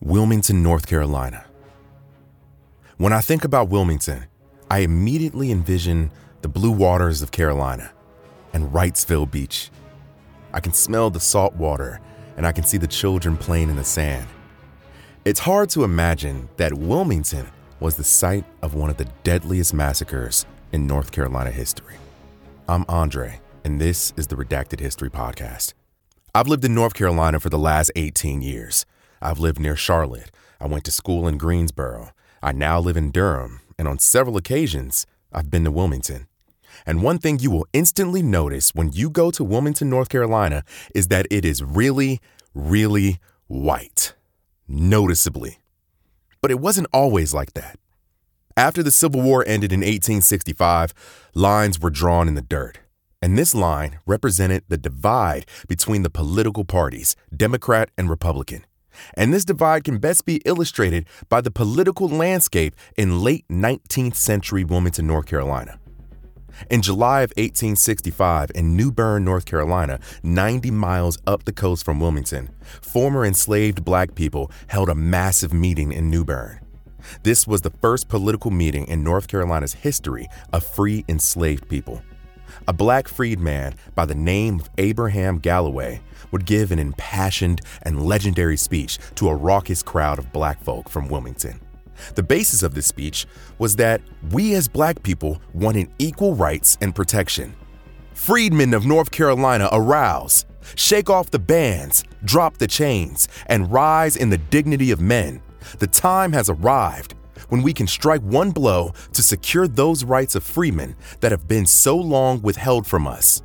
Wilmington, North Carolina. When I think about Wilmington, I immediately envision the blue waters of Carolina and Wrightsville Beach. I can smell the salt water and I can see the children playing in the sand. It's hard to imagine that Wilmington was the site of one of the deadliest massacres in North Carolina history. I'm Andre, and this is the Redacted History Podcast. I've lived in North Carolina for the last 18 years. I've lived near Charlotte. I went to school in Greensboro. I now live in Durham, and on several occasions, I've been to Wilmington. And one thing you will instantly notice when you go to Wilmington, North Carolina, is that it is really, really white. Noticeably. But it wasn't always like that. After the Civil War ended in 1865, lines were drawn in the dirt. And this line represented the divide between the political parties, Democrat and Republican. And this divide can best be illustrated by the political landscape in late 19th century Wilmington, North Carolina. In July of 1865, in New Bern, North Carolina, 90 miles up the coast from Wilmington, former enslaved black people held a massive meeting in New Bern. This was the first political meeting in North Carolina's history of free enslaved people. A black freedman by the name of Abraham Galloway would give an impassioned and legendary speech to a raucous crowd of black folk from Wilmington. The basis of this speech was that we as black people wanted equal rights and protection. Freedmen of North Carolina arouse, shake off the bands, drop the chains, and rise in the dignity of men. The time has arrived when we can strike one blow to secure those rights of freemen that have been so long withheld from us.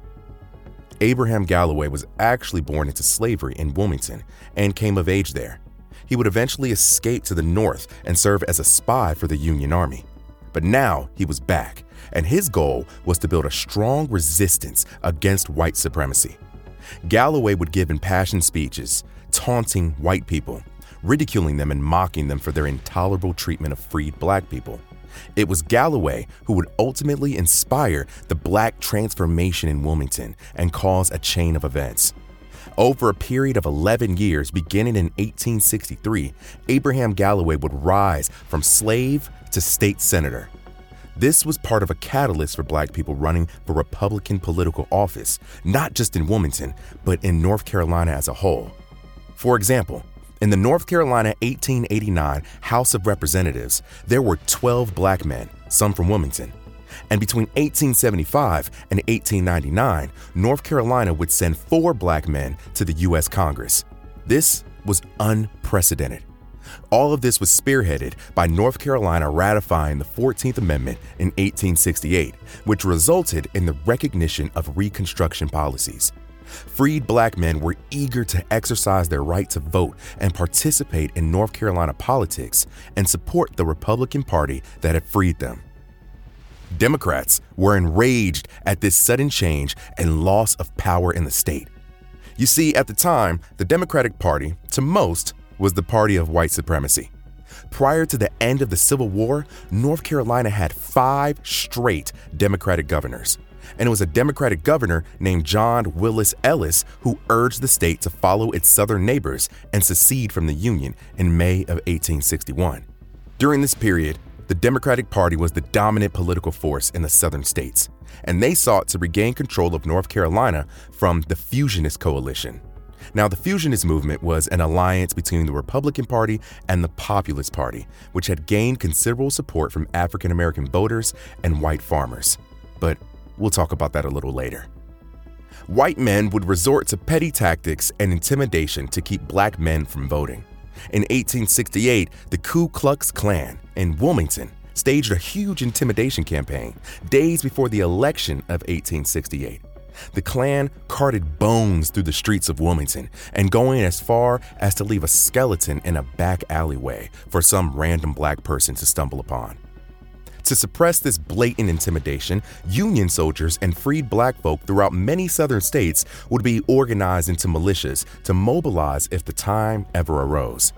Abraham Galloway was actually born into slavery in Wilmington and came of age there. He would eventually escape to the north and serve as a spy for the Union Army. But now he was back, and his goal was to build a strong resistance against white supremacy. Galloway would give impassioned speeches, taunting white people, ridiculing them and mocking them for their intolerable treatment of freed black people. It was Galloway who would ultimately inspire the black transformation in Wilmington and cause a chain of events. Over a period of 11 years, beginning in 1863, Abraham Galloway would rise from slave to state senator. This was part of a catalyst for black people running for Republican political office, not just in Wilmington, but in North Carolina as a whole. For example, in the North Carolina 1889 House of Representatives, there were 12 black men, some from Wilmington. And between 1875 and 1899, North Carolina would send four black men to the U.S. Congress. This was unprecedented. All of this was spearheaded by North Carolina ratifying the 14th Amendment in 1868, which resulted in the recognition of Reconstruction policies. Freed black men were eager to exercise their right to vote and participate in North Carolina politics and support the Republican Party that had freed them. Democrats were enraged at this sudden change and loss of power in the state. You see, at the time, the Democratic Party, to most, was the party of white supremacy. Prior to the end of the Civil War, North Carolina had five straight Democratic governors and it was a Democratic governor named John Willis Ellis who urged the state to follow its southern neighbors and secede from the Union in May of 1861. During this period, the Democratic Party was the dominant political force in the southern states, and they sought to regain control of North Carolina from the Fusionist Coalition. Now, the Fusionist movement was an alliance between the Republican Party and the Populist Party, which had gained considerable support from African American voters and white farmers. But We'll talk about that a little later. White men would resort to petty tactics and intimidation to keep black men from voting. In 1868, the Ku Klux Klan in Wilmington staged a huge intimidation campaign days before the election of 1868. The Klan carted bones through the streets of Wilmington and going as far as to leave a skeleton in a back alleyway for some random black person to stumble upon. To suppress this blatant intimidation, Union soldiers and freed black folk throughout many southern states would be organized into militias to mobilize if the time ever arose.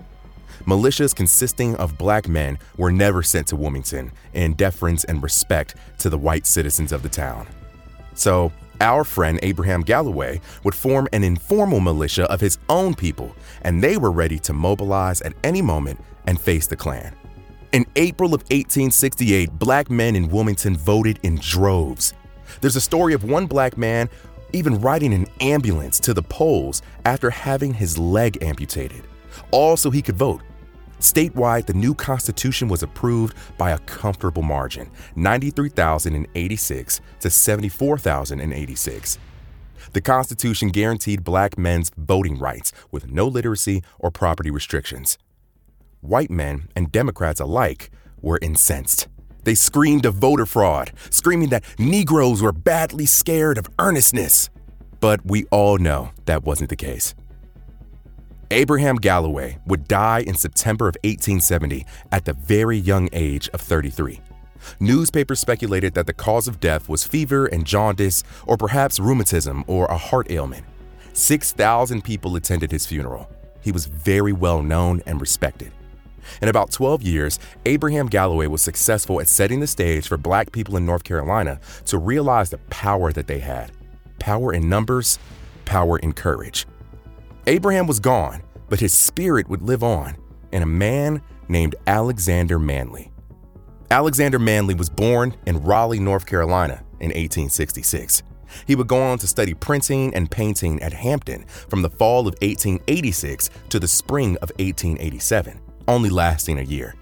Militias consisting of black men were never sent to Wilmington in deference and respect to the white citizens of the town. So, our friend Abraham Galloway would form an informal militia of his own people, and they were ready to mobilize at any moment and face the Klan. In April of 1868, black men in Wilmington voted in droves. There's a story of one black man even riding an ambulance to the polls after having his leg amputated, all so he could vote. Statewide, the new Constitution was approved by a comfortable margin 93,086 to 74,086. The Constitution guaranteed black men's voting rights with no literacy or property restrictions. White men and Democrats alike were incensed. They screamed of voter fraud, screaming that Negroes were badly scared of earnestness. But we all know that wasn't the case. Abraham Galloway would die in September of 1870 at the very young age of 33. Newspapers speculated that the cause of death was fever and jaundice, or perhaps rheumatism or a heart ailment. 6,000 people attended his funeral. He was very well known and respected. In about 12 years, Abraham Galloway was successful at setting the stage for black people in North Carolina to realize the power that they had power in numbers, power in courage. Abraham was gone, but his spirit would live on in a man named Alexander Manly. Alexander Manly was born in Raleigh, North Carolina in 1866. He would go on to study printing and painting at Hampton from the fall of 1886 to the spring of 1887, only lasting a year.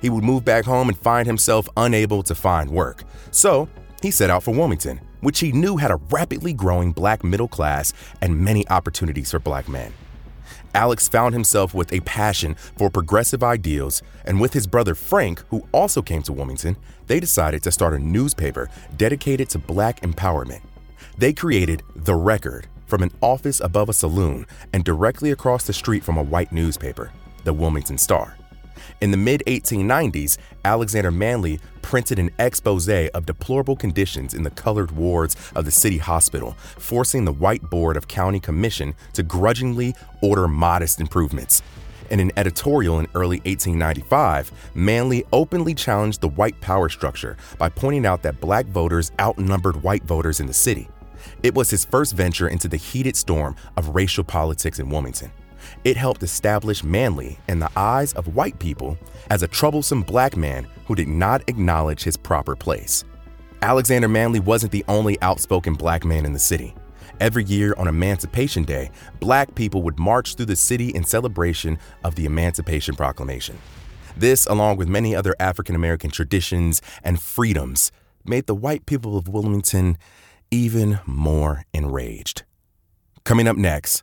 He would move back home and find himself unable to find work. So he set out for Wilmington, which he knew had a rapidly growing black middle class and many opportunities for black men. Alex found himself with a passion for progressive ideals, and with his brother Frank, who also came to Wilmington, they decided to start a newspaper dedicated to black empowerment. They created The Record from an office above a saloon and directly across the street from a white newspaper, the Wilmington Star. In the mid 1890s, Alexander Manly printed an expose of deplorable conditions in the colored wards of the city hospital, forcing the white board of county commission to grudgingly order modest improvements. In an editorial in early 1895, Manly openly challenged the white power structure by pointing out that black voters outnumbered white voters in the city. It was his first venture into the heated storm of racial politics in Wilmington. It helped establish Manly in the eyes of white people as a troublesome black man who did not acknowledge his proper place. Alexander Manly wasn't the only outspoken black man in the city. Every year on Emancipation Day, black people would march through the city in celebration of the Emancipation Proclamation. This, along with many other African American traditions and freedoms, made the white people of Wilmington even more enraged. Coming up next,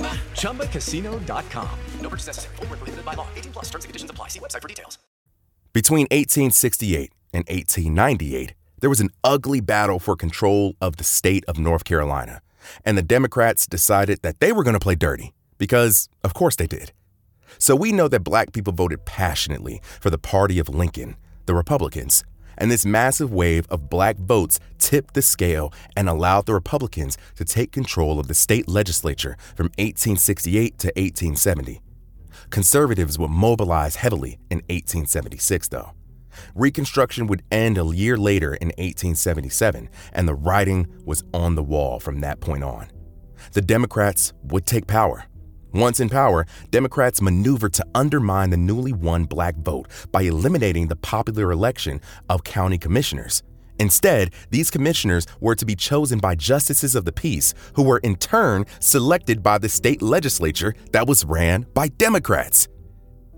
ChumbaCasino.com. No purchase necessary. Where prohibited by law. 18 plus. Terms and conditions apply. See website for details. Between 1868 and 1898, there was an ugly battle for control of the state of North Carolina, and the Democrats decided that they were going to play dirty because, of course, they did. So we know that black people voted passionately for the party of Lincoln, the Republicans, and this massive wave of black votes tipped the scale and allowed the Republicans to take control of the state legislature from 1868 to 1870. Conservatives would mobilize heavily in 1876, though. Reconstruction would end a year later in 1877, and the writing was on the wall from that point on. the Democrats would take power. Once in power, Democrats maneuvered to undermine the newly won black vote by eliminating the popular election of county commissioners. Instead, these commissioners were to be chosen by justices of the peace, who were in turn selected by the state legislature that was ran by Democrats.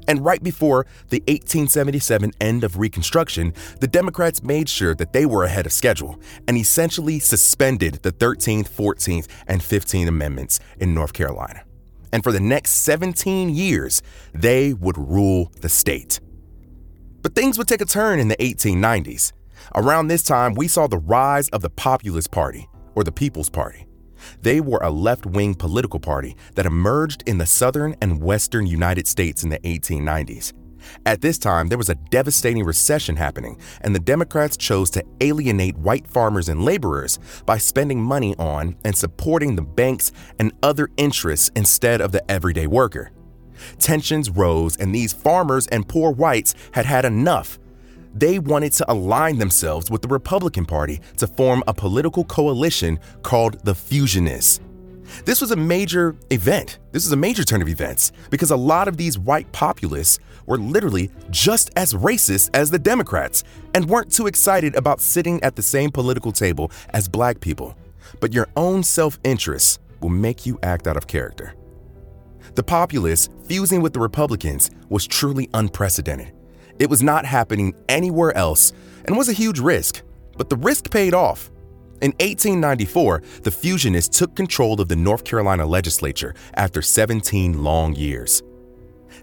And right before the 1877 end of Reconstruction, the Democrats made sure that they were ahead of schedule and essentially suspended the 13th, 14th, and 15th Amendments in North Carolina. And for the next 17 years, they would rule the state. But things would take a turn in the 1890s. Around this time, we saw the rise of the Populist Party, or the People's Party. They were a left wing political party that emerged in the southern and western United States in the 1890s. At this time, there was a devastating recession happening, and the Democrats chose to alienate white farmers and laborers by spending money on and supporting the banks and other interests instead of the everyday worker. Tensions rose, and these farmers and poor whites had had enough they wanted to align themselves with the Republican Party to form a political coalition called the Fusionists. This was a major event. This is a major turn of events because a lot of these white populists were literally just as racist as the Democrats and weren't too excited about sitting at the same political table as black people. But your own self interest will make you act out of character. The populists fusing with the Republicans was truly unprecedented. It was not happening anywhere else and was a huge risk, but the risk paid off. In 1894, the Fusionists took control of the North Carolina legislature after 17 long years.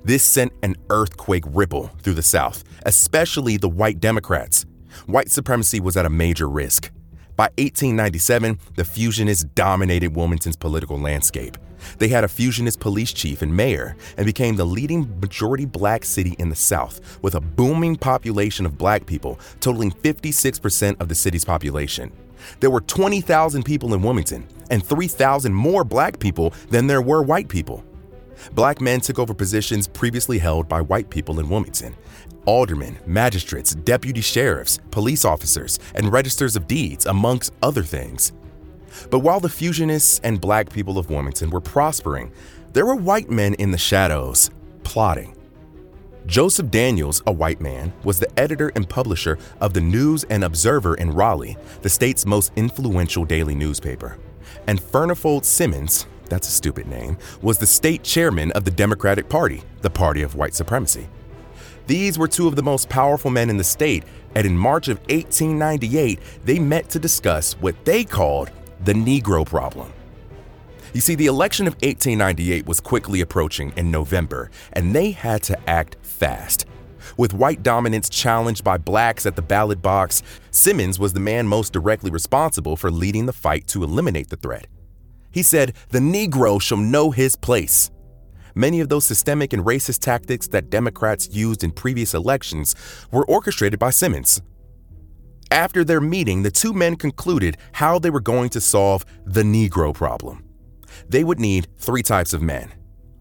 This sent an earthquake ripple through the South, especially the white Democrats. White supremacy was at a major risk. By 1897, the Fusionists dominated Wilmington's political landscape. They had a fusionist police chief and mayor and became the leading majority black city in the South, with a booming population of black people, totaling 56% of the city's population. There were 20,000 people in Wilmington and 3,000 more black people than there were white people. Black men took over positions previously held by white people in Wilmington. Aldermen, magistrates, deputy sheriffs, police officers, and registers of deeds, amongst other things. But while the fusionists and black people of Wilmington were prospering, there were white men in the shadows, plotting. Joseph Daniels, a white man, was the editor and publisher of the News and Observer in Raleigh, the state's most influential daily newspaper. And Furnifold Simmons, that's a stupid name, was the state chairman of the Democratic Party, the party of white supremacy. These were two of the most powerful men in the state, and in March of 1898, they met to discuss what they called the Negro problem. You see, the election of 1898 was quickly approaching in November, and they had to act fast. With white dominance challenged by blacks at the ballot box, Simmons was the man most directly responsible for leading the fight to eliminate the threat. He said, The Negro shall know his place. Many of those systemic and racist tactics that Democrats used in previous elections were orchestrated by Simmons. After their meeting, the two men concluded how they were going to solve the Negro problem. They would need three types of men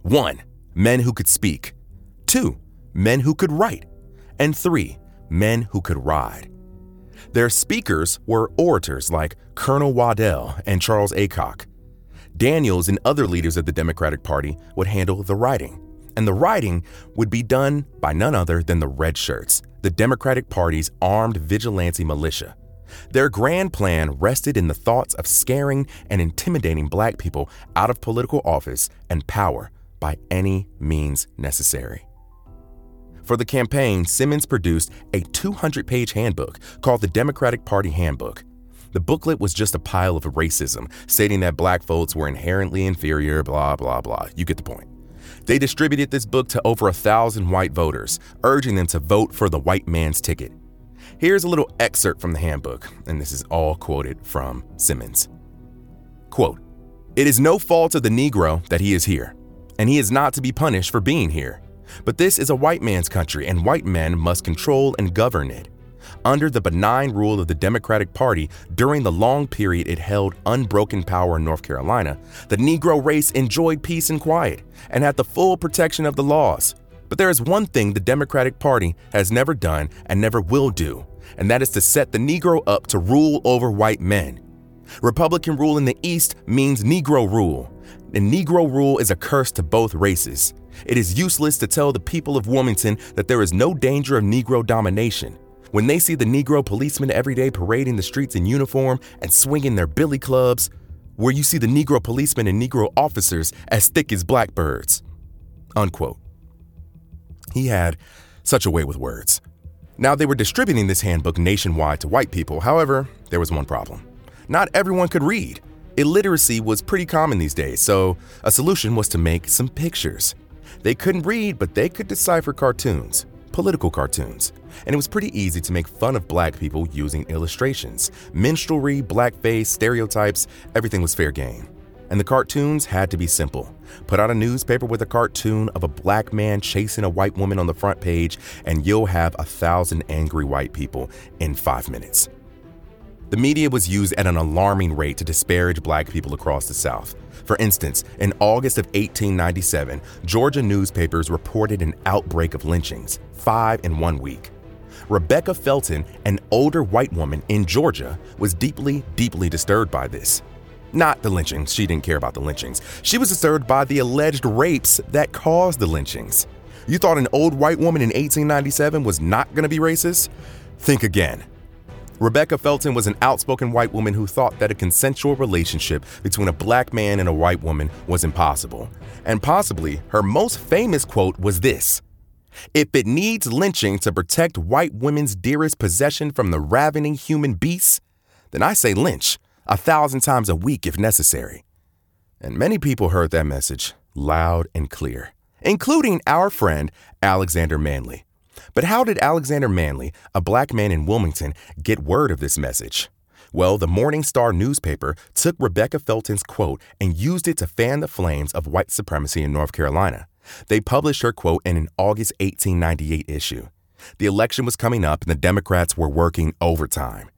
one, men who could speak, two, men who could write, and three, men who could ride. Their speakers were orators like Colonel Waddell and Charles Aycock. Daniels and other leaders of the Democratic Party would handle the writing, and the writing would be done by none other than the Red Shirts, the Democratic Party's armed vigilante militia. Their grand plan rested in the thoughts of scaring and intimidating black people out of political office and power by any means necessary. For the campaign, Simmons produced a 200 page handbook called the Democratic Party Handbook. The booklet was just a pile of racism, stating that black votes were inherently inferior, blah, blah, blah. You get the point. They distributed this book to over a thousand white voters, urging them to vote for the white man's ticket. Here's a little excerpt from the handbook, and this is all quoted from Simmons. Quote, It is no fault of the Negro that he is here, and he is not to be punished for being here. But this is a white man's country, and white men must control and govern it under the benign rule of the Democratic Party during the long period it held unbroken power in North Carolina, the Negro race enjoyed peace and quiet and had the full protection of the laws. But there is one thing the Democratic Party has never done and never will do, and that is to set the Negro up to rule over white men. Republican rule in the East means Negro rule, and Negro rule is a curse to both races. It is useless to tell the people of Wilmington that there is no danger of Negro domination. When they see the Negro policemen every day parading the streets in uniform and swinging their billy clubs, where you see the Negro policemen and Negro officers as thick as blackbirds. Unquote. He had such a way with words. Now, they were distributing this handbook nationwide to white people. However, there was one problem. Not everyone could read. Illiteracy was pretty common these days, so a solution was to make some pictures. They couldn't read, but they could decipher cartoons, political cartoons. And it was pretty easy to make fun of black people using illustrations. Minstrelry, blackface, stereotypes, everything was fair game. And the cartoons had to be simple. Put out a newspaper with a cartoon of a black man chasing a white woman on the front page, and you'll have a thousand angry white people in five minutes. The media was used at an alarming rate to disparage black people across the South. For instance, in August of 1897, Georgia newspapers reported an outbreak of lynchings, five in one week. Rebecca Felton, an older white woman in Georgia, was deeply, deeply disturbed by this. Not the lynchings, she didn't care about the lynchings. She was disturbed by the alleged rapes that caused the lynchings. You thought an old white woman in 1897 was not going to be racist? Think again. Rebecca Felton was an outspoken white woman who thought that a consensual relationship between a black man and a white woman was impossible. And possibly her most famous quote was this If it needs lynching to protect white women's dearest possession from the ravening human beasts, then I say lynch a thousand times a week if necessary. And many people heard that message loud and clear, including our friend Alexander Manly. But how did Alexander Manly, a black man in Wilmington, get word of this message? Well, the Morning Star newspaper took Rebecca Felton's quote and used it to fan the flames of white supremacy in North Carolina. They published her quote in an August 1898 issue. The election was coming up and the Democrats were working overtime.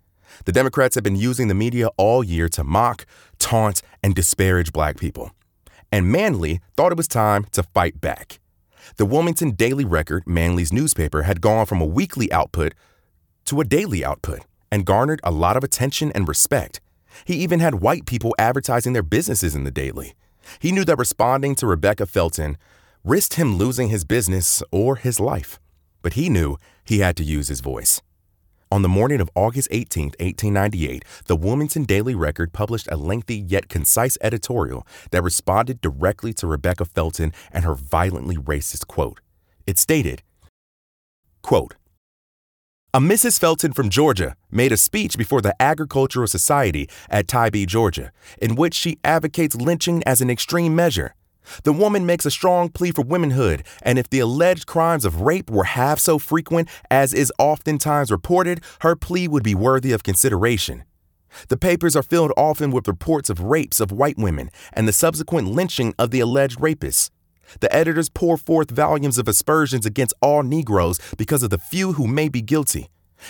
The Democrats had been using the media all year to mock, taunt, and disparage black people. And Manly thought it was time to fight back. The Wilmington Daily Record, Manly's newspaper, had gone from a weekly output to a daily output and garnered a lot of attention and respect. He even had white people advertising their businesses in the daily. He knew that responding to Rebecca Felton risked him losing his business or his life, but he knew he had to use his voice. On the morning of August 18, 1898, the Wilmington Daily Record published a lengthy yet concise editorial that responded directly to Rebecca Felton and her violently racist quote. It stated, quote, a Mrs. Felton from Georgia made a speech before the Agricultural Society at Tybee, Georgia, in which she advocates lynching as an extreme measure. The woman makes a strong plea for womanhood, and if the alleged crimes of rape were half so frequent as is oftentimes reported, her plea would be worthy of consideration. The papers are filled often with reports of rapes of white women and the subsequent lynching of the alleged rapists. The editors pour forth volumes of aspersions against all Negroes because of the few who may be guilty.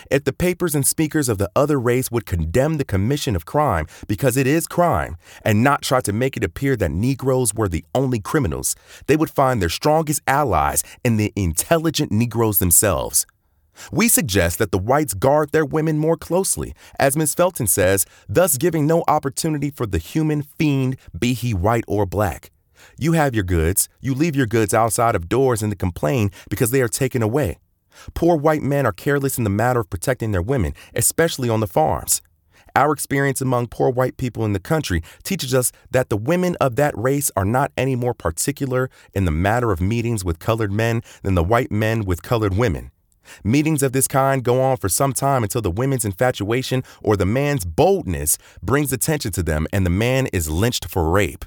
If the papers and speakers of the other race would condemn the commission of crime because it is crime and not try to make it appear that Negroes were the only criminals, they would find their strongest allies in the intelligent Negroes themselves. We suggest that the whites guard their women more closely, as Miss Felton says, thus giving no opportunity for the human fiend, be he white or black. You have your goods, you leave your goods outside of doors and complain because they are taken away. Poor white men are careless in the matter of protecting their women, especially on the farms. Our experience among poor white people in the country teaches us that the women of that race are not any more particular in the matter of meetings with colored men than the white men with colored women. Meetings of this kind go on for some time until the women's infatuation or the man's boldness brings attention to them and the man is lynched for rape.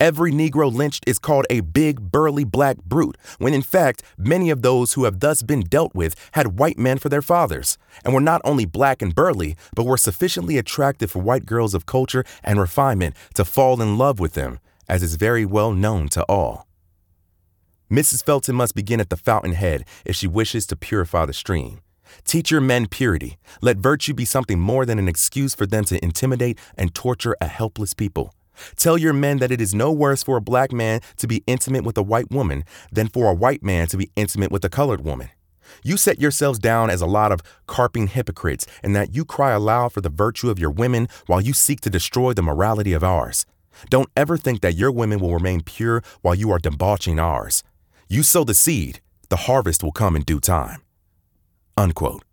Every Negro lynched is called a big, burly black brute, when in fact, many of those who have thus been dealt with had white men for their fathers, and were not only black and burly, but were sufficiently attractive for white girls of culture and refinement to fall in love with them, as is very well known to all. Mrs. Felton must begin at the fountainhead if she wishes to purify the stream. Teach your men purity. Let virtue be something more than an excuse for them to intimidate and torture a helpless people. Tell your men that it is no worse for a black man to be intimate with a white woman than for a white man to be intimate with a colored woman. You set yourselves down as a lot of carping hypocrites, and that you cry aloud for the virtue of your women while you seek to destroy the morality of ours. Don't ever think that your women will remain pure while you are debauching ours. You sow the seed, the harvest will come in due time. Unquote.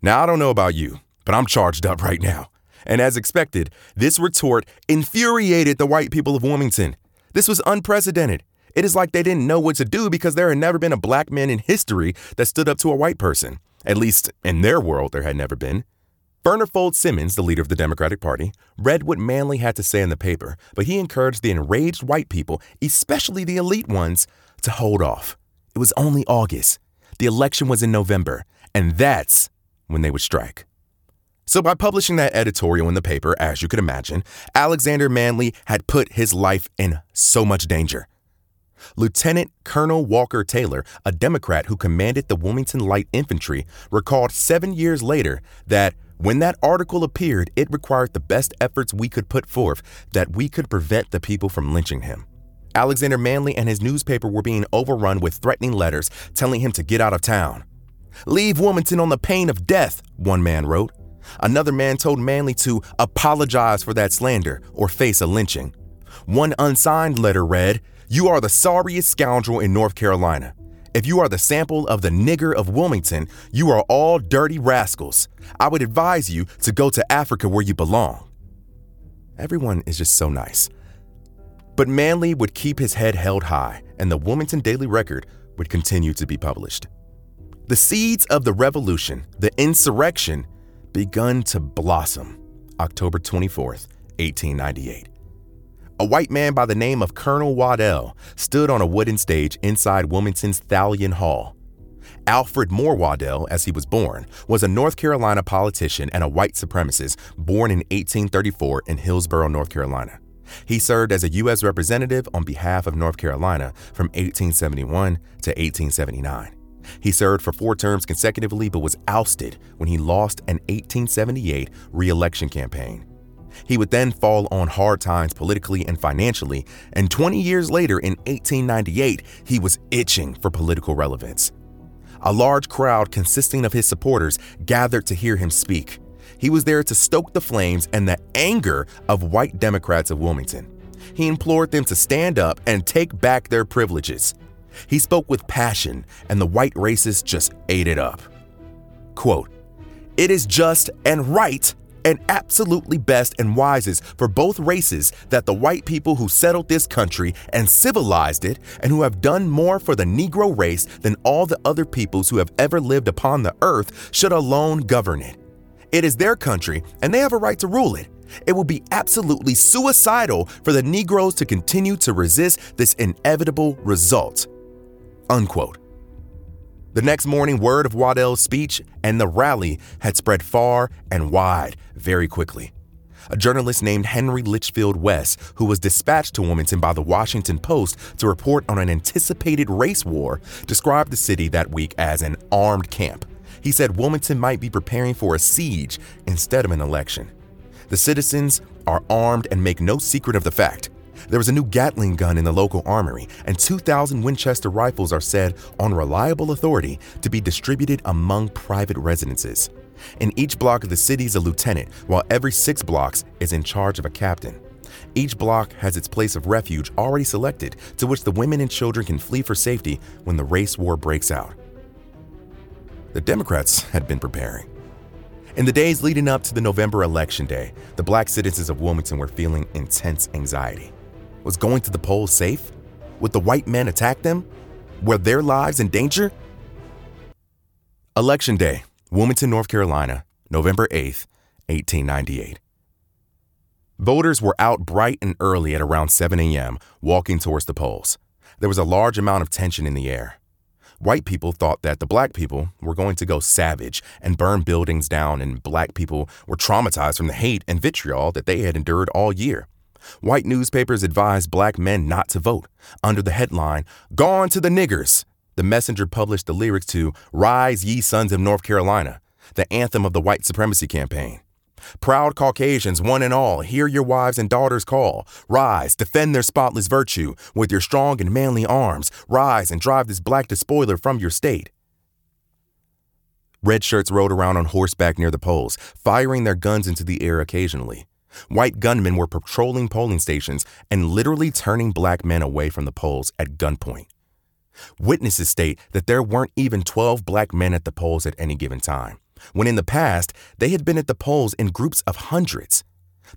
Now, I don't know about you, but I'm charged up right now. And as expected, this retort infuriated the white people of Wilmington. This was unprecedented. It is like they didn't know what to do because there had never been a black man in history that stood up to a white person. At least in their world, there had never been. Furnifold Simmons, the leader of the Democratic Party, read what Manly had to say in the paper, but he encouraged the enraged white people, especially the elite ones, to hold off. It was only August. The election was in November, and that's when they would strike. So, by publishing that editorial in the paper, as you could imagine, Alexander Manly had put his life in so much danger. Lieutenant Colonel Walker Taylor, a Democrat who commanded the Wilmington Light Infantry, recalled seven years later that when that article appeared, it required the best efforts we could put forth that we could prevent the people from lynching him. Alexander Manly and his newspaper were being overrun with threatening letters telling him to get out of town. Leave Wilmington on the pain of death, one man wrote. Another man told Manly to apologize for that slander or face a lynching. One unsigned letter read, You are the sorriest scoundrel in North Carolina. If you are the sample of the nigger of Wilmington, you are all dirty rascals. I would advise you to go to Africa where you belong. Everyone is just so nice. But Manly would keep his head held high, and the Wilmington Daily Record would continue to be published. The seeds of the revolution, the insurrection, begun to blossom October 24th, 1898. A white man by the name of Colonel Waddell stood on a wooden stage inside Wilmington's Thalian Hall. Alfred Moore Waddell, as he was born, was a North Carolina politician and a white supremacist born in 1834 in Hillsborough, North Carolina. He served as a U.S. representative on behalf of North Carolina from 1871 to 1879. He served for four terms consecutively but was ousted when he lost an 1878 re election campaign. He would then fall on hard times politically and financially, and 20 years later, in 1898, he was itching for political relevance. A large crowd consisting of his supporters gathered to hear him speak. He was there to stoke the flames and the anger of white Democrats of Wilmington. He implored them to stand up and take back their privileges. He spoke with passion, and the white racists just ate it up. Quote, It is just and right and absolutely best and wisest for both races that the white people who settled this country and civilized it and who have done more for the Negro race than all the other peoples who have ever lived upon the earth should alone govern it. It is their country and they have a right to rule it. It will be absolutely suicidal for the Negroes to continue to resist this inevitable result. Unquote. The next morning, word of Waddell's speech and the rally had spread far and wide very quickly. A journalist named Henry Litchfield West, who was dispatched to Wilmington by the Washington Post to report on an anticipated race war, described the city that week as an armed camp. He said Wilmington might be preparing for a siege instead of an election. The citizens are armed and make no secret of the fact. There was a new Gatling gun in the local armory, and 2,000 Winchester rifles are said, on reliable authority, to be distributed among private residences. In each block of the city is a lieutenant, while every six blocks is in charge of a captain. Each block has its place of refuge already selected, to which the women and children can flee for safety when the race war breaks out. The Democrats had been preparing. In the days leading up to the November election day, the black citizens of Wilmington were feeling intense anxiety. Was going to the polls safe? Would the white men attack them? Were their lives in danger? Election Day, Wilmington, North Carolina, November 8th, 1898. Voters were out bright and early at around 7 a.m., walking towards the polls. There was a large amount of tension in the air. White people thought that the black people were going to go savage and burn buildings down, and black people were traumatized from the hate and vitriol that they had endured all year. White newspapers advised black men not to vote. Under the headline, Gone to the Niggers, the messenger published the lyrics to Rise Ye Sons of North Carolina, the anthem of the white supremacy campaign. Proud Caucasians, one and all, hear your wives and daughters call. Rise, defend their spotless virtue with your strong and manly arms. Rise and drive this black despoiler from your state. Red shirts rode around on horseback near the polls, firing their guns into the air occasionally. White gunmen were patrolling polling stations and literally turning black men away from the polls at gunpoint. Witnesses state that there weren't even 12 black men at the polls at any given time, when in the past they had been at the polls in groups of hundreds.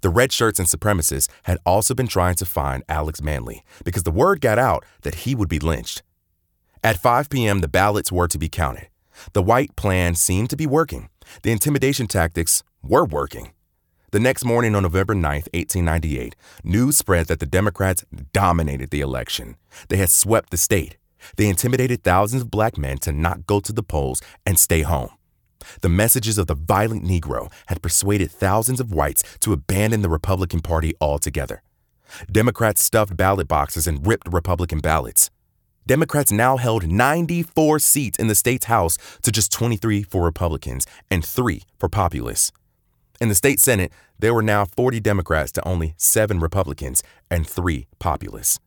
The red shirts and supremacists had also been trying to find Alex Manly because the word got out that he would be lynched. At 5 p.m., the ballots were to be counted. The white plan seemed to be working. The intimidation tactics were working. The next morning on November 9, 1898, news spread that the Democrats dominated the election. They had swept the state. They intimidated thousands of black men to not go to the polls and stay home. The messages of the violent Negro had persuaded thousands of whites to abandon the Republican Party altogether. Democrats stuffed ballot boxes and ripped Republican ballots. Democrats now held 94 seats in the state's House to just 23 for Republicans and 3 for populists. In the state Senate, there were now 40 Democrats to only 7 Republicans and 3 populists.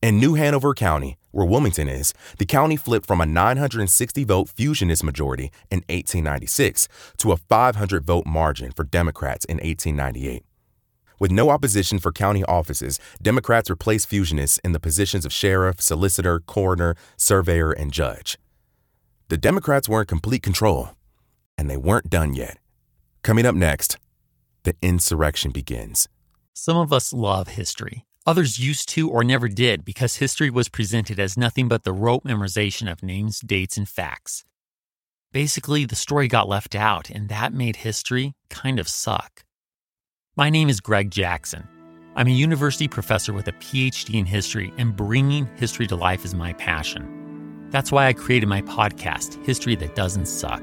In New Hanover County, where Wilmington is, the county flipped from a 960 vote fusionist majority in 1896 to a 500 vote margin for Democrats in 1898. With no opposition for county offices, Democrats replaced fusionists in the positions of sheriff, solicitor, coroner, surveyor, and judge. The Democrats were in complete control, and they weren't done yet. Coming up next, the insurrection begins. Some of us love history. Others used to or never did because history was presented as nothing but the rote memorization of names, dates, and facts. Basically, the story got left out, and that made history kind of suck. My name is Greg Jackson. I'm a university professor with a PhD in history, and bringing history to life is my passion. That's why I created my podcast, History That Doesn't Suck.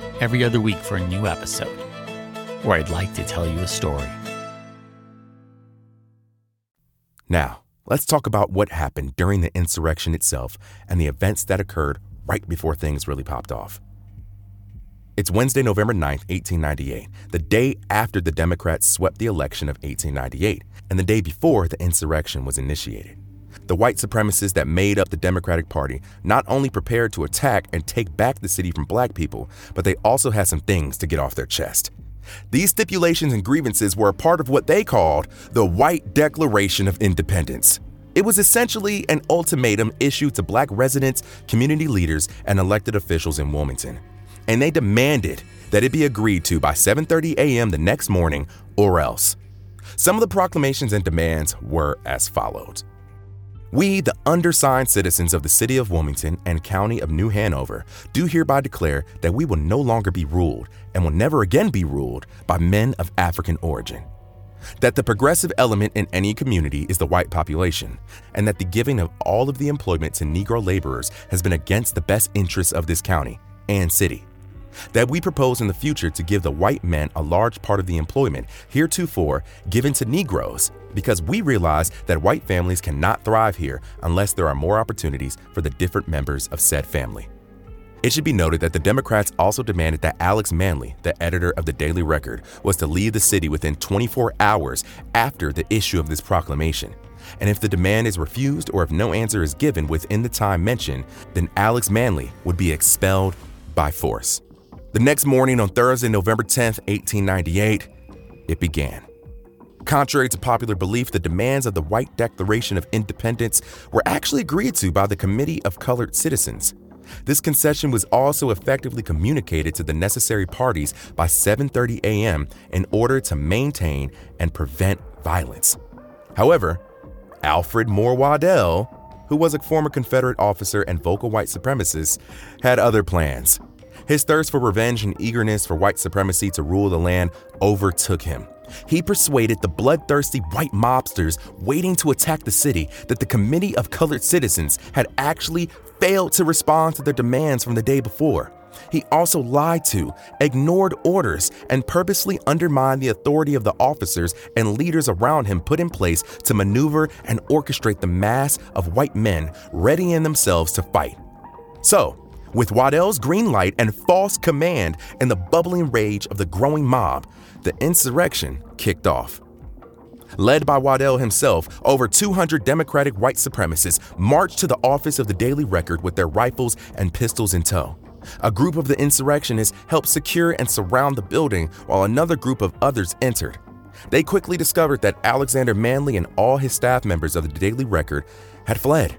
every other week for a new episode where I'd like to tell you a story. Now, let's talk about what happened during the insurrection itself and the events that occurred right before things really popped off. It's Wednesday, November 9th, 1898, the day after the Democrats swept the election of 1898, and the day before the insurrection was initiated. The white supremacists that made up the Democratic Party not only prepared to attack and take back the city from black people, but they also had some things to get off their chest. These stipulations and grievances were a part of what they called the White Declaration of Independence. It was essentially an ultimatum issued to black residents, community leaders, and elected officials in Wilmington and they demanded that it be agreed to by 7:30 a.m. the next morning or else. Some of the proclamations and demands were as follows. We, the undersigned citizens of the city of Wilmington and county of New Hanover, do hereby declare that we will no longer be ruled and will never again be ruled by men of African origin. That the progressive element in any community is the white population, and that the giving of all of the employment to Negro laborers has been against the best interests of this county and city that we propose in the future to give the white men a large part of the employment heretofore given to Negroes because we realize that white families cannot thrive here unless there are more opportunities for the different members of said family. It should be noted that the Democrats also demanded that Alex Manly, the editor of the Daily Record, was to leave the city within 24 hours after the issue of this proclamation. And if the demand is refused or if no answer is given within the time mentioned, then Alex Manly would be expelled by force. The next morning on Thursday, November 10, 1898, it began. Contrary to popular belief, the demands of the White Declaration of Independence were actually agreed to by the Committee of Colored Citizens. This concession was also effectively communicated to the necessary parties by 7:30 a.m. in order to maintain and prevent violence. However, Alfred Moore Waddell, who was a former Confederate officer and vocal white supremacist, had other plans. His thirst for revenge and eagerness for white supremacy to rule the land overtook him. He persuaded the bloodthirsty white mobsters waiting to attack the city that the Committee of Colored Citizens had actually failed to respond to their demands from the day before. He also lied to, ignored orders, and purposely undermined the authority of the officers and leaders around him put in place to maneuver and orchestrate the mass of white men readying themselves to fight. So, with Waddell's green light and false command and the bubbling rage of the growing mob, the insurrection kicked off. Led by Waddell himself, over 200 Democratic white supremacists marched to the office of the Daily Record with their rifles and pistols in tow. A group of the insurrectionists helped secure and surround the building while another group of others entered. They quickly discovered that Alexander Manly and all his staff members of the Daily Record had fled.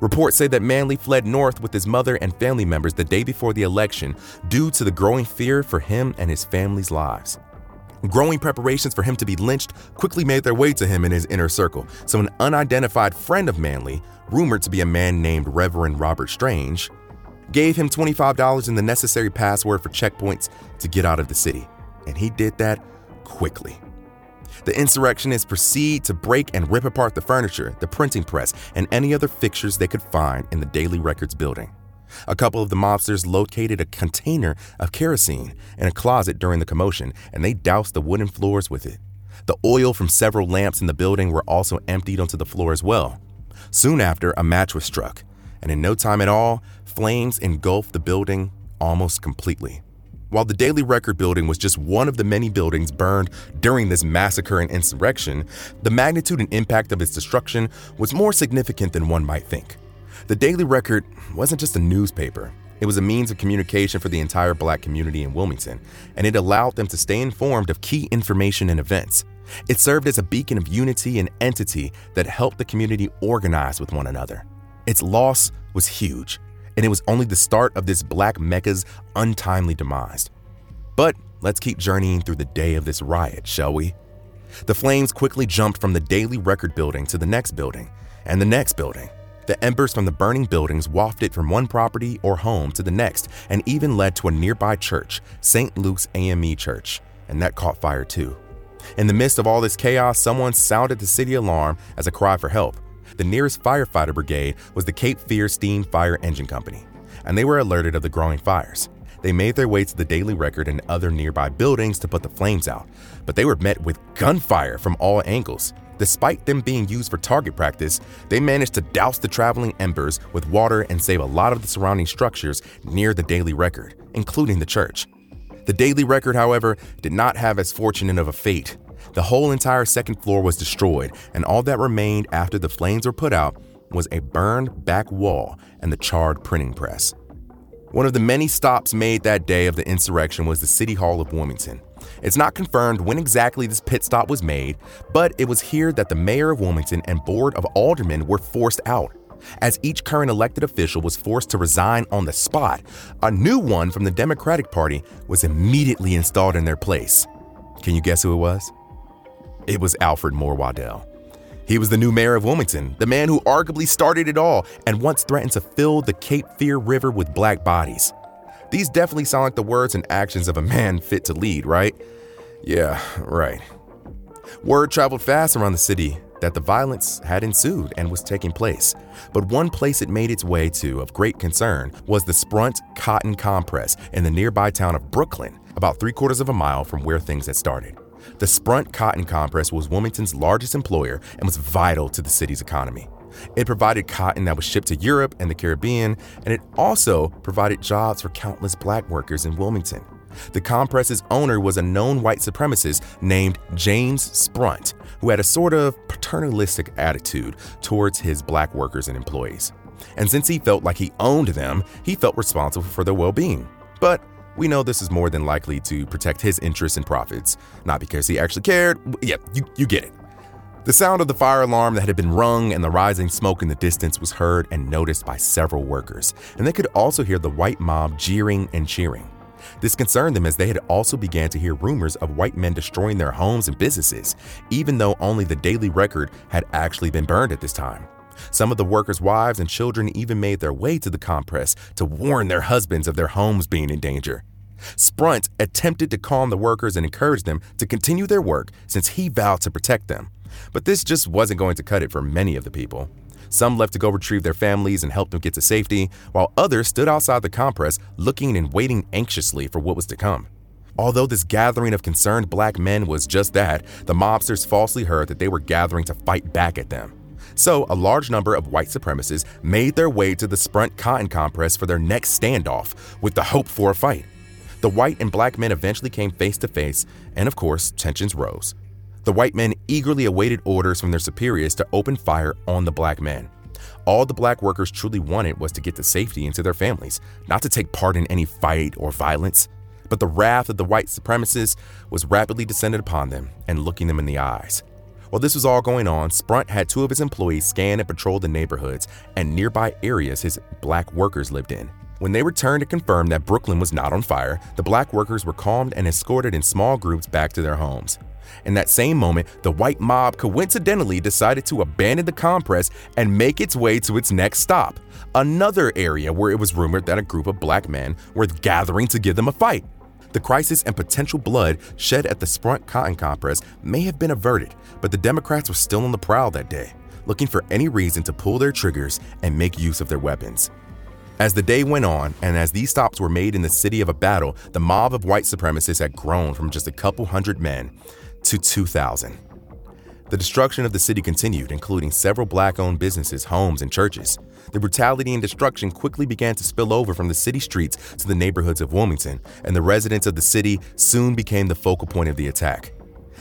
Reports say that Manly fled north with his mother and family members the day before the election due to the growing fear for him and his family's lives. Growing preparations for him to be lynched quickly made their way to him in his inner circle, so an unidentified friend of Manly, rumored to be a man named Reverend Robert Strange, gave him $25 and the necessary password for checkpoints to get out of the city. And he did that quickly. The insurrectionists proceed to break and rip apart the furniture, the printing press, and any other fixtures they could find in the Daily Records building. A couple of the mobsters located a container of kerosene in a closet during the commotion, and they doused the wooden floors with it. The oil from several lamps in the building were also emptied onto the floor as well. Soon after, a match was struck, and in no time at all, flames engulfed the building almost completely. While the Daily Record building was just one of the many buildings burned during this massacre and insurrection, the magnitude and impact of its destruction was more significant than one might think. The Daily Record wasn't just a newspaper, it was a means of communication for the entire black community in Wilmington, and it allowed them to stay informed of key information and events. It served as a beacon of unity and entity that helped the community organize with one another. Its loss was huge, and it was only the start of this black Mecca's untimely demise. But let's keep journeying through the day of this riot, shall we? The flames quickly jumped from the Daily Record building to the next building, and the next building. The embers from the burning buildings wafted from one property or home to the next and even led to a nearby church, St. Luke's AME Church, and that caught fire too. In the midst of all this chaos, someone sounded the city alarm as a cry for help. The nearest firefighter brigade was the Cape Fear Steam Fire Engine Company, and they were alerted of the growing fires. They made their way to the Daily Record and other nearby buildings to put the flames out, but they were met with gunfire from all angles. Despite them being used for target practice, they managed to douse the traveling embers with water and save a lot of the surrounding structures near the Daily Record, including the church. The Daily Record, however, did not have as fortunate of a fate. The whole entire second floor was destroyed, and all that remained after the flames were put out was a burned back wall and the charred printing press. One of the many stops made that day of the insurrection was the City Hall of Wilmington. It's not confirmed when exactly this pit stop was made, but it was here that the mayor of Wilmington and board of aldermen were forced out. As each current elected official was forced to resign on the spot, a new one from the Democratic Party was immediately installed in their place. Can you guess who it was? It was Alfred Moore Waddell. He was the new mayor of Wilmington, the man who arguably started it all and once threatened to fill the Cape Fear River with black bodies. These definitely sound like the words and actions of a man fit to lead, right? Yeah, right. Word traveled fast around the city that the violence had ensued and was taking place. But one place it made its way to of great concern was the Sprunt Cotton Compress in the nearby town of Brooklyn, about three quarters of a mile from where things had started. The Sprunt Cotton Compress was Wilmington's largest employer and was vital to the city's economy. It provided cotton that was shipped to Europe and the Caribbean, and it also provided jobs for countless black workers in Wilmington. The compress's owner was a known white supremacist named James Sprunt, who had a sort of paternalistic attitude towards his black workers and employees. And since he felt like he owned them, he felt responsible for their well being. But we know this is more than likely to protect his interests and profits, not because he actually cared. Yeah, you, you get it. The sound of the fire alarm that had been rung and the rising smoke in the distance was heard and noticed by several workers, and they could also hear the white mob jeering and cheering. This concerned them as they had also began to hear rumors of white men destroying their homes and businesses, even though only the Daily Record had actually been burned at this time. Some of the workers' wives and children even made their way to the compress to warn their husbands of their homes being in danger. Sprunt attempted to calm the workers and encourage them to continue their work since he vowed to protect them. But this just wasn't going to cut it for many of the people. Some left to go retrieve their families and help them get to safety, while others stood outside the compress looking and waiting anxiously for what was to come. Although this gathering of concerned black men was just that, the mobsters falsely heard that they were gathering to fight back at them. So, a large number of white supremacists made their way to the Sprunt Cotton Compress for their next standoff with the hope for a fight. The white and black men eventually came face to face, and of course, tensions rose. The white men eagerly awaited orders from their superiors to open fire on the black men. All the black workers truly wanted was to get to safety and to their families, not to take part in any fight or violence. But the wrath of the white supremacists was rapidly descended upon them and looking them in the eyes. While this was all going on, Sprunt had two of his employees scan and patrol the neighborhoods and nearby areas his black workers lived in. When they returned to confirm that Brooklyn was not on fire, the black workers were calmed and escorted in small groups back to their homes. In that same moment, the white mob coincidentally decided to abandon the compress and make its way to its next stop, another area where it was rumored that a group of black men were gathering to give them a fight. The crisis and potential blood shed at the Sprunt Cotton Compress may have been averted, but the Democrats were still on the prowl that day, looking for any reason to pull their triggers and make use of their weapons. As the day went on, and as these stops were made in the city of a battle, the mob of white supremacists had grown from just a couple hundred men to 2,000. The destruction of the city continued, including several black owned businesses, homes, and churches. The brutality and destruction quickly began to spill over from the city streets to the neighborhoods of Wilmington, and the residents of the city soon became the focal point of the attack.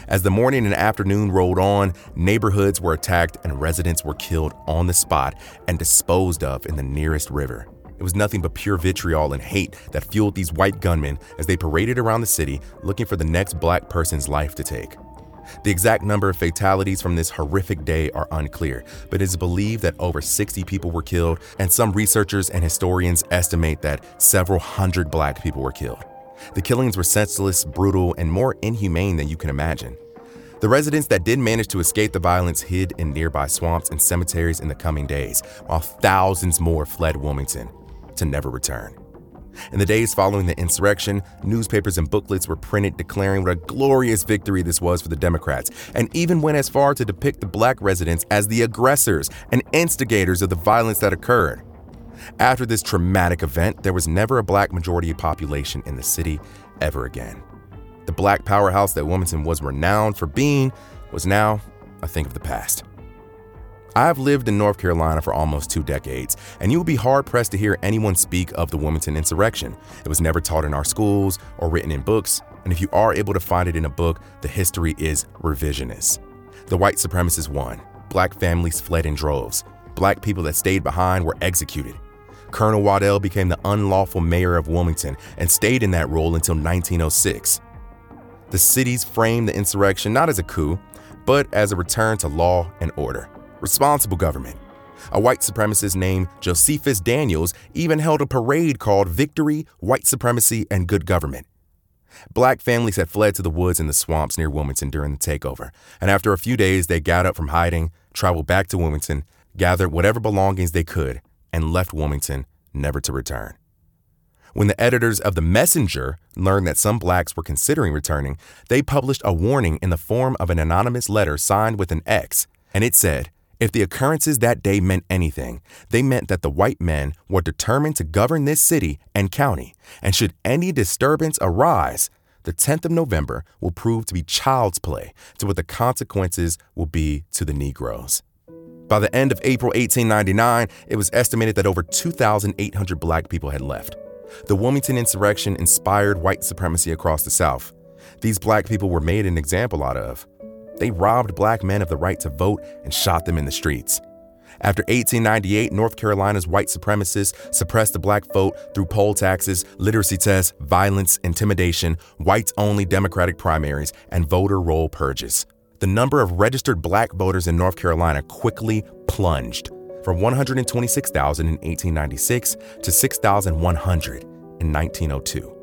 As the morning and afternoon rolled on, neighborhoods were attacked and residents were killed on the spot and disposed of in the nearest river. It was nothing but pure vitriol and hate that fueled these white gunmen as they paraded around the city looking for the next black person's life to take. The exact number of fatalities from this horrific day are unclear, but it is believed that over 60 people were killed, and some researchers and historians estimate that several hundred black people were killed. The killings were senseless, brutal, and more inhumane than you can imagine. The residents that did manage to escape the violence hid in nearby swamps and cemeteries in the coming days, while thousands more fled Wilmington to never return. In the days following the insurrection, newspapers and booklets were printed declaring what a glorious victory this was for the Democrats, and even went as far to depict the black residents as the aggressors and instigators of the violence that occurred. After this traumatic event, there was never a black majority population in the city ever again. The black powerhouse that Wilmington was renowned for being was now a thing of the past. I've lived in North Carolina for almost two decades, and you will be hard pressed to hear anyone speak of the Wilmington insurrection. It was never taught in our schools or written in books, and if you are able to find it in a book, the history is revisionist. The white supremacists won. Black families fled in droves. Black people that stayed behind were executed. Colonel Waddell became the unlawful mayor of Wilmington and stayed in that role until 1906. The cities framed the insurrection not as a coup, but as a return to law and order responsible government. A white supremacist named Josephus Daniels even held a parade called Victory, White Supremacy, and Good Government. Black families had fled to the woods and the swamps near Wilmington during the takeover, and after a few days, they got up from hiding, traveled back to Wilmington, gathered whatever belongings they could, and left Wilmington, never to return. When the editors of The Messenger learned that some blacks were considering returning, they published a warning in the form of an anonymous letter signed with an X, and it said, if the occurrences that day meant anything, they meant that the white men were determined to govern this city and county, and should any disturbance arise, the 10th of November will prove to be child's play to what the consequences will be to the Negroes. By the end of April 1899, it was estimated that over 2,800 black people had left. The Wilmington insurrection inspired white supremacy across the South. These black people were made an example out of. They robbed black men of the right to vote and shot them in the streets. After 1898, North Carolina's white supremacists suppressed the black vote through poll taxes, literacy tests, violence, intimidation, whites only Democratic primaries, and voter roll purges. The number of registered black voters in North Carolina quickly plunged from 126,000 in 1896 to 6,100 in 1902.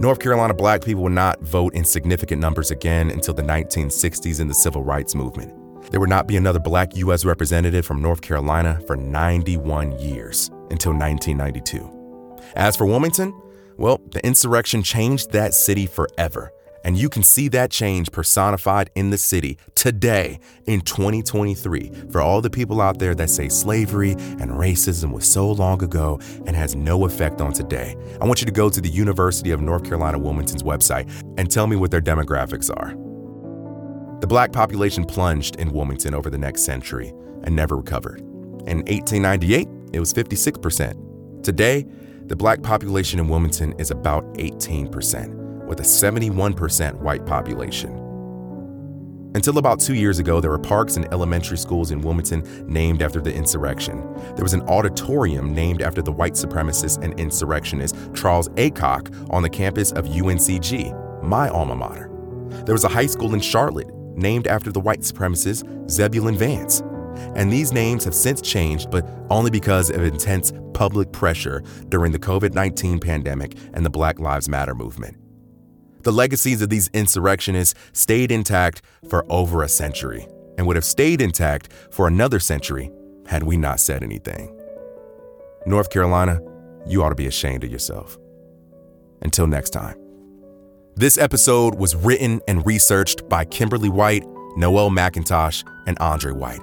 North Carolina black people would not vote in significant numbers again until the 1960s in the civil rights movement. There would not be another black U.S. representative from North Carolina for 91 years until 1992. As for Wilmington, well, the insurrection changed that city forever, And you can see that change personified in the city today in 2023 for all the people out there that say slavery and racism was so long ago and has no effect on today. I want you to go to the University of North Carolina Wilmington's website and tell me what their demographics are. The black population plunged in Wilmington over the next century and never recovered. In 1898, it was 56%. Today, the black population in Wilmington is about 18% with a 71% white population. Until about two years ago, there were parks and elementary schools in Wilmington named after the insurrection. There was an auditorium named after the white supremacist and insurrectionist Charles Aycock on the campus of UNCG, my alma mater. There was a high school in Charlotte named after the white supremacist Zebulon Vance. And these names have since changed, but only because of intense public pressure during the COVID 19 pandemic and the Black Lives Matter movement. The legacies of these insurrectionists stayed intact for over a century and would have stayed intact for another century had we not said anything. North Carolina, you ought to be ashamed of yourself. Until next time. This episode was written and researched by Kimberly White, Noel McIntosh, and Andre White.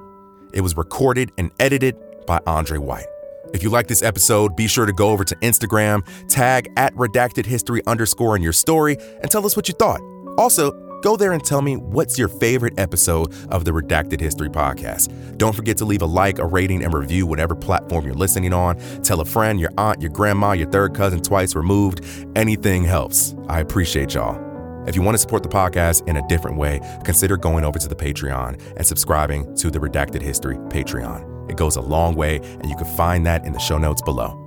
It was recorded and edited by Andre White. If you like this episode, be sure to go over to Instagram, tag at redacted history underscore in your story, and tell us what you thought. Also, go there and tell me what's your favorite episode of the Redacted History podcast. Don't forget to leave a like, a rating, and review whatever platform you're listening on. Tell a friend, your aunt, your grandma, your third cousin twice removed. Anything helps. I appreciate y'all. If you want to support the podcast in a different way, consider going over to the Patreon and subscribing to the Redacted History Patreon. It goes a long way, and you can find that in the show notes below.